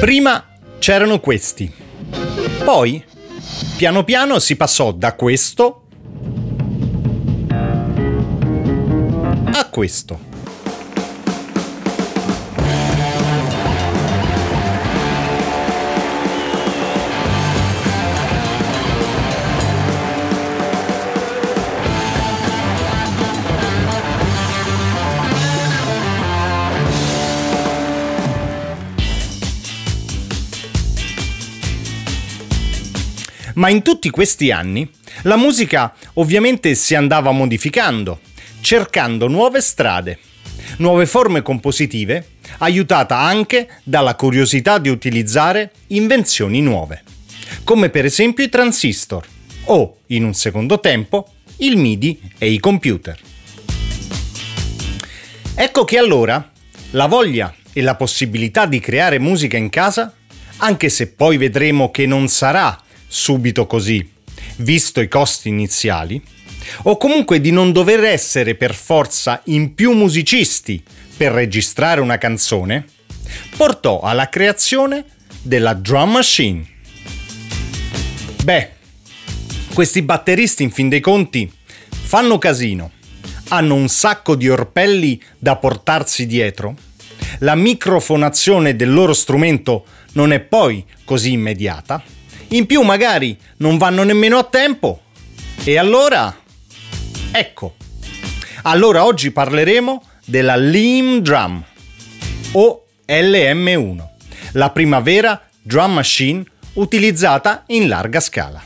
Prima c'erano questi. Poi, piano piano si passò da questo a questo. Ma in tutti questi anni la musica ovviamente si andava modificando, cercando nuove strade, nuove forme compositive, aiutata anche dalla curiosità di utilizzare invenzioni nuove, come per esempio i transistor o, in un secondo tempo, il MIDI e i computer. Ecco che allora la voglia e la possibilità di creare musica in casa, anche se poi vedremo che non sarà subito così, visto i costi iniziali, o comunque di non dover essere per forza in più musicisti per registrare una canzone, portò alla creazione della drum machine. Beh, questi batteristi in fin dei conti fanno casino, hanno un sacco di orpelli da portarsi dietro, la microfonazione del loro strumento non è poi così immediata, in più magari non vanno nemmeno a tempo. E allora... Ecco. Allora oggi parleremo della Lean Drum o LM1, la prima vera drum machine utilizzata in larga scala.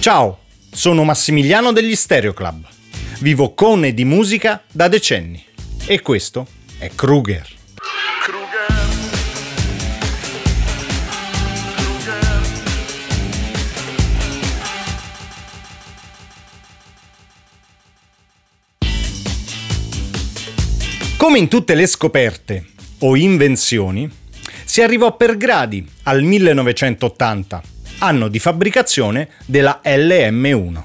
Ciao, sono Massimiliano degli Stereo Club. Vivo con e di musica da decenni. E questo è Kruger. Come in tutte le scoperte o invenzioni, si arrivò per gradi al 1980, anno di fabbricazione della LM1.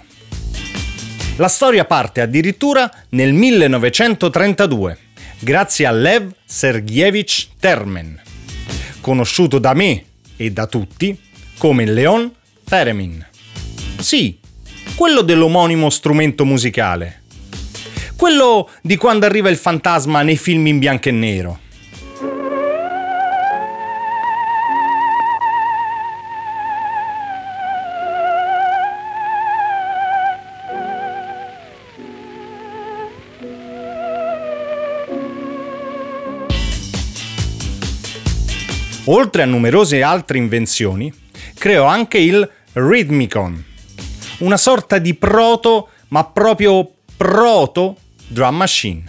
La storia parte addirittura nel 1932, grazie a Lev Sergeyevich Termen, conosciuto da me e da tutti come Leon Theremin. Sì, quello dell'omonimo strumento musicale, quello di quando arriva il fantasma nei film in bianco e nero. Oltre a numerose altre invenzioni, creò anche il Rhythmicon, una sorta di proto, ma proprio proto drum machine.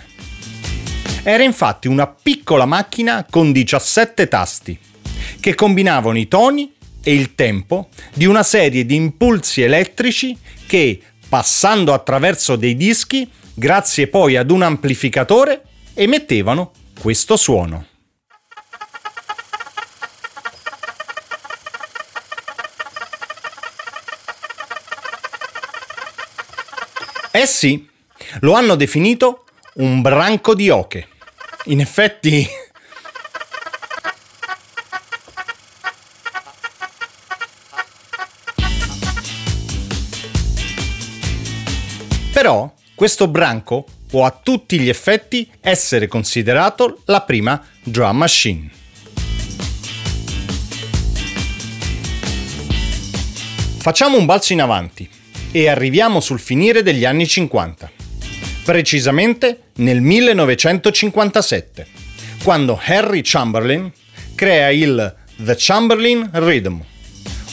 Era infatti una piccola macchina con 17 tasti che combinavano i toni e il tempo di una serie di impulsi elettrici che, passando attraverso dei dischi, grazie poi ad un amplificatore, emettevano questo suono. Eh sì, lo hanno definito un branco di oche. In effetti... Però questo branco può a tutti gli effetti essere considerato la prima drum machine. Facciamo un balzo in avanti e arriviamo sul finire degli anni 50 precisamente nel 1957, quando Harry Chamberlain crea il The Chamberlain Rhythm,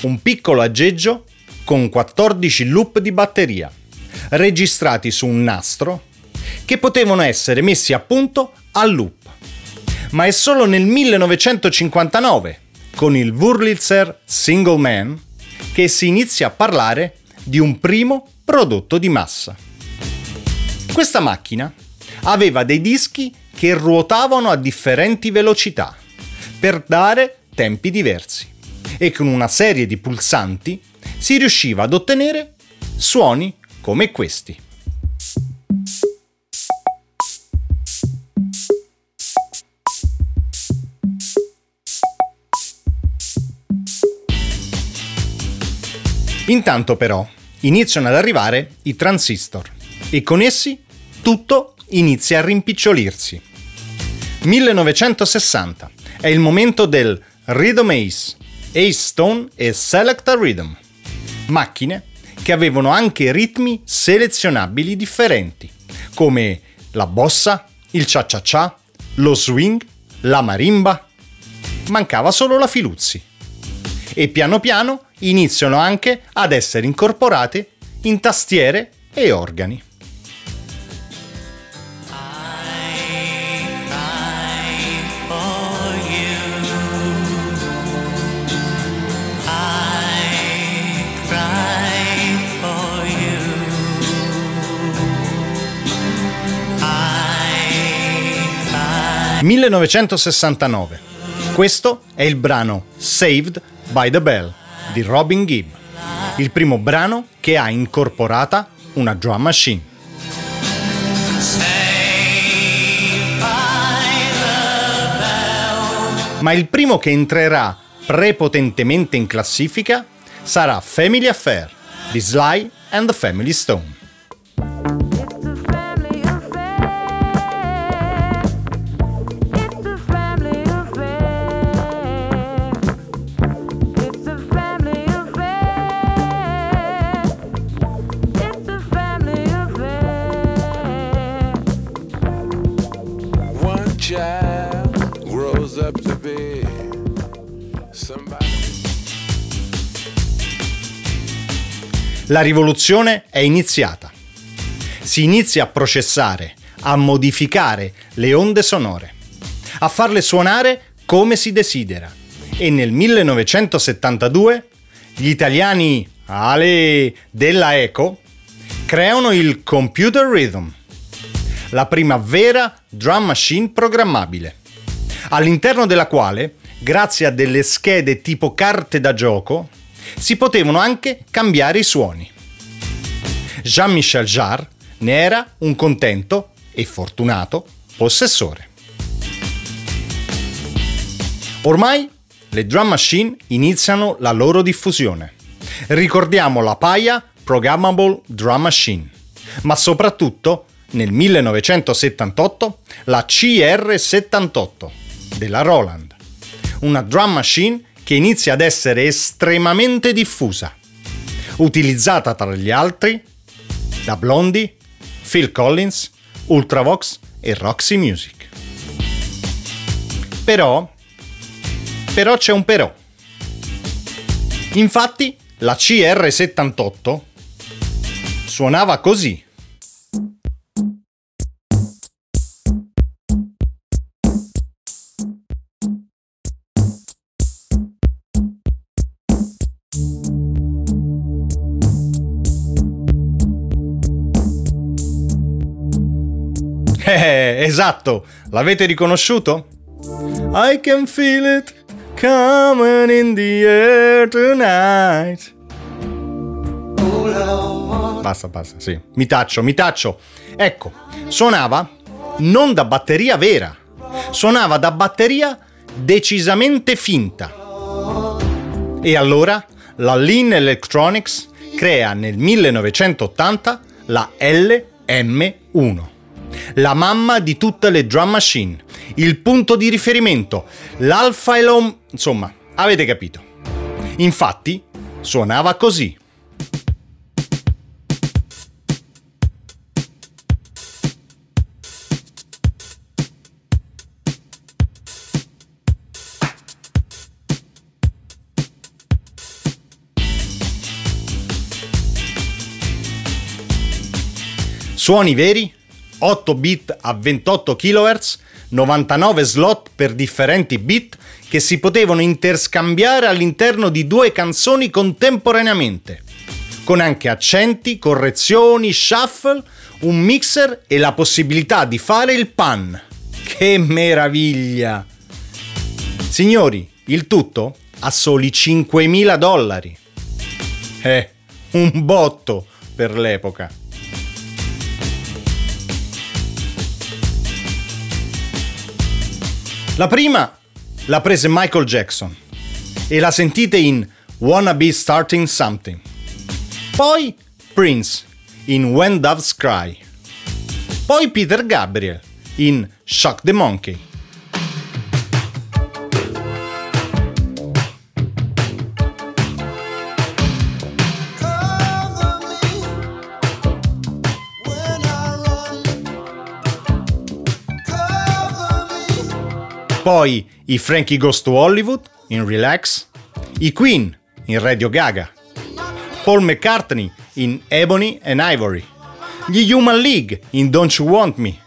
un piccolo aggeggio con 14 loop di batteria, registrati su un nastro, che potevano essere messi a punto a loop. Ma è solo nel 1959, con il Wurlitzer Single Man, che si inizia a parlare di un primo prodotto di massa. Questa macchina aveva dei dischi che ruotavano a differenti velocità per dare tempi diversi. e con una serie di pulsanti si riusciva ad ottenere suoni come questi. Intanto però iniziano ad arrivare i transistor e con essi tutto inizia a rimpicciolirsi. 1960 è il momento del Rhythm Ace, Ace Stone e Selecta Rhythm, macchine che avevano anche ritmi selezionabili differenti, come la bossa, il cha-cha-cha, lo swing, la marimba. Mancava solo la filuzzi. E piano piano iniziano anche ad essere incorporate in tastiere e organi. ...1969. Questo è il brano Saved by the Bell di Robin Gibb, il primo brano che ha incorporata una drum machine. Ma il primo che entrerà prepotentemente in classifica sarà Family Affair di Sly and the Family Stone. La rivoluzione è iniziata. Si inizia a processare, a modificare le onde sonore, a farle suonare come si desidera. E nel 1972 gli italiani Ale della Eco creano il Computer Rhythm, la prima vera drum machine programmabile, all'interno della quale, grazie a delle schede tipo carte da gioco, si potevano anche cambiare i suoni. Jean-Michel Jarre ne era un contento e fortunato possessore. Ormai le drum machine iniziano la loro diffusione. Ricordiamo la Paya Programmable Drum Machine, ma soprattutto nel 1978 la CR78 della Roland, una drum machine che inizia ad essere estremamente diffusa, utilizzata tra gli altri da Blondie, Phil Collins, Ultravox e Roxy Music. Però, però c'è un però. Infatti, la CR78 suonava così. Eh, esatto, l'avete riconosciuto? I can feel it coming in the air tonight. Basta, basta, sì. Mi taccio, mi taccio. Ecco, suonava non da batteria vera, suonava da batteria decisamente finta. E allora la Lean Electronics crea nel 1980 la LM1 la mamma di tutte le drum machine, il punto di riferimento, l'alfa e l'om... insomma, avete capito. Infatti, suonava così. Suoni veri 8 bit a 28 kHz, 99 slot per differenti bit che si potevano interscambiare all'interno di due canzoni contemporaneamente, con anche accenti, correzioni, shuffle, un mixer e la possibilità di fare il pan. Che meraviglia! Signori, il tutto a soli 5.000 dollari. Eh, un botto per l'epoca. La prima la prese Michael Jackson e la sentite in Wanna Be Starting Something. Poi Prince in When Doves Cry. Poi Peter Gabriel in Shock the Monkey. Poi i Frankie Goes to Hollywood in Relax, i Queen in Radio Gaga, Paul McCartney in Ebony and Ivory, gli Human League in Don't You Want Me.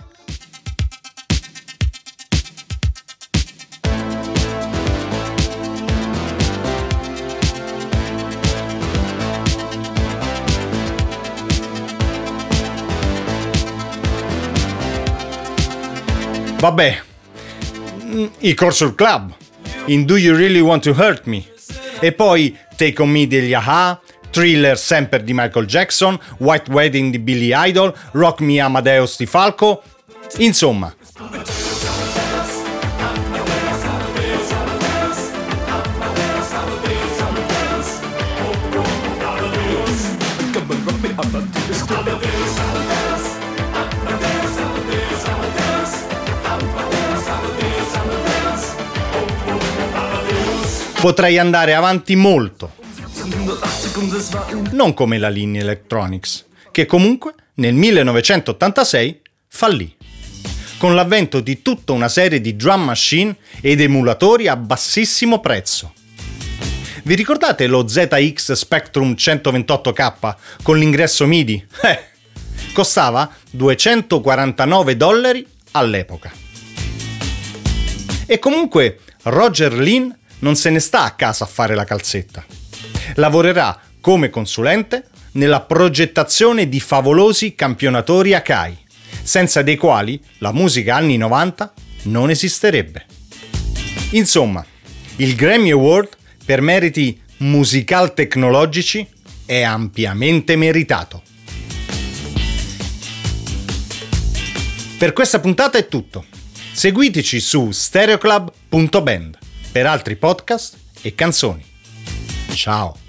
Vabbè, i Corsul Club, in Do You Really Want to Hurt Me? E poi Take On Me degli Aha, Thriller sempre di Michael Jackson, White Wedding di Billy Idol, Rock Me Amadeus di Falco. Insomma, Potrei andare avanti molto. Non come la linea Electronics, che comunque nel 1986 fallì. Con l'avvento di tutta una serie di drum machine ed emulatori a bassissimo prezzo. Vi ricordate lo ZX Spectrum 128K con l'ingresso MIDI? Eh, costava 249 dollari all'epoca. E comunque Roger Lynn non se ne sta a casa a fare la calzetta. Lavorerà come consulente nella progettazione di favolosi campionatori Akai, senza dei quali la musica anni 90 non esisterebbe. Insomma, il Grammy Award per meriti musical tecnologici è ampiamente meritato. Per questa puntata è tutto. Seguiteci su stereoclub.band per altri podcast e canzoni. Ciao!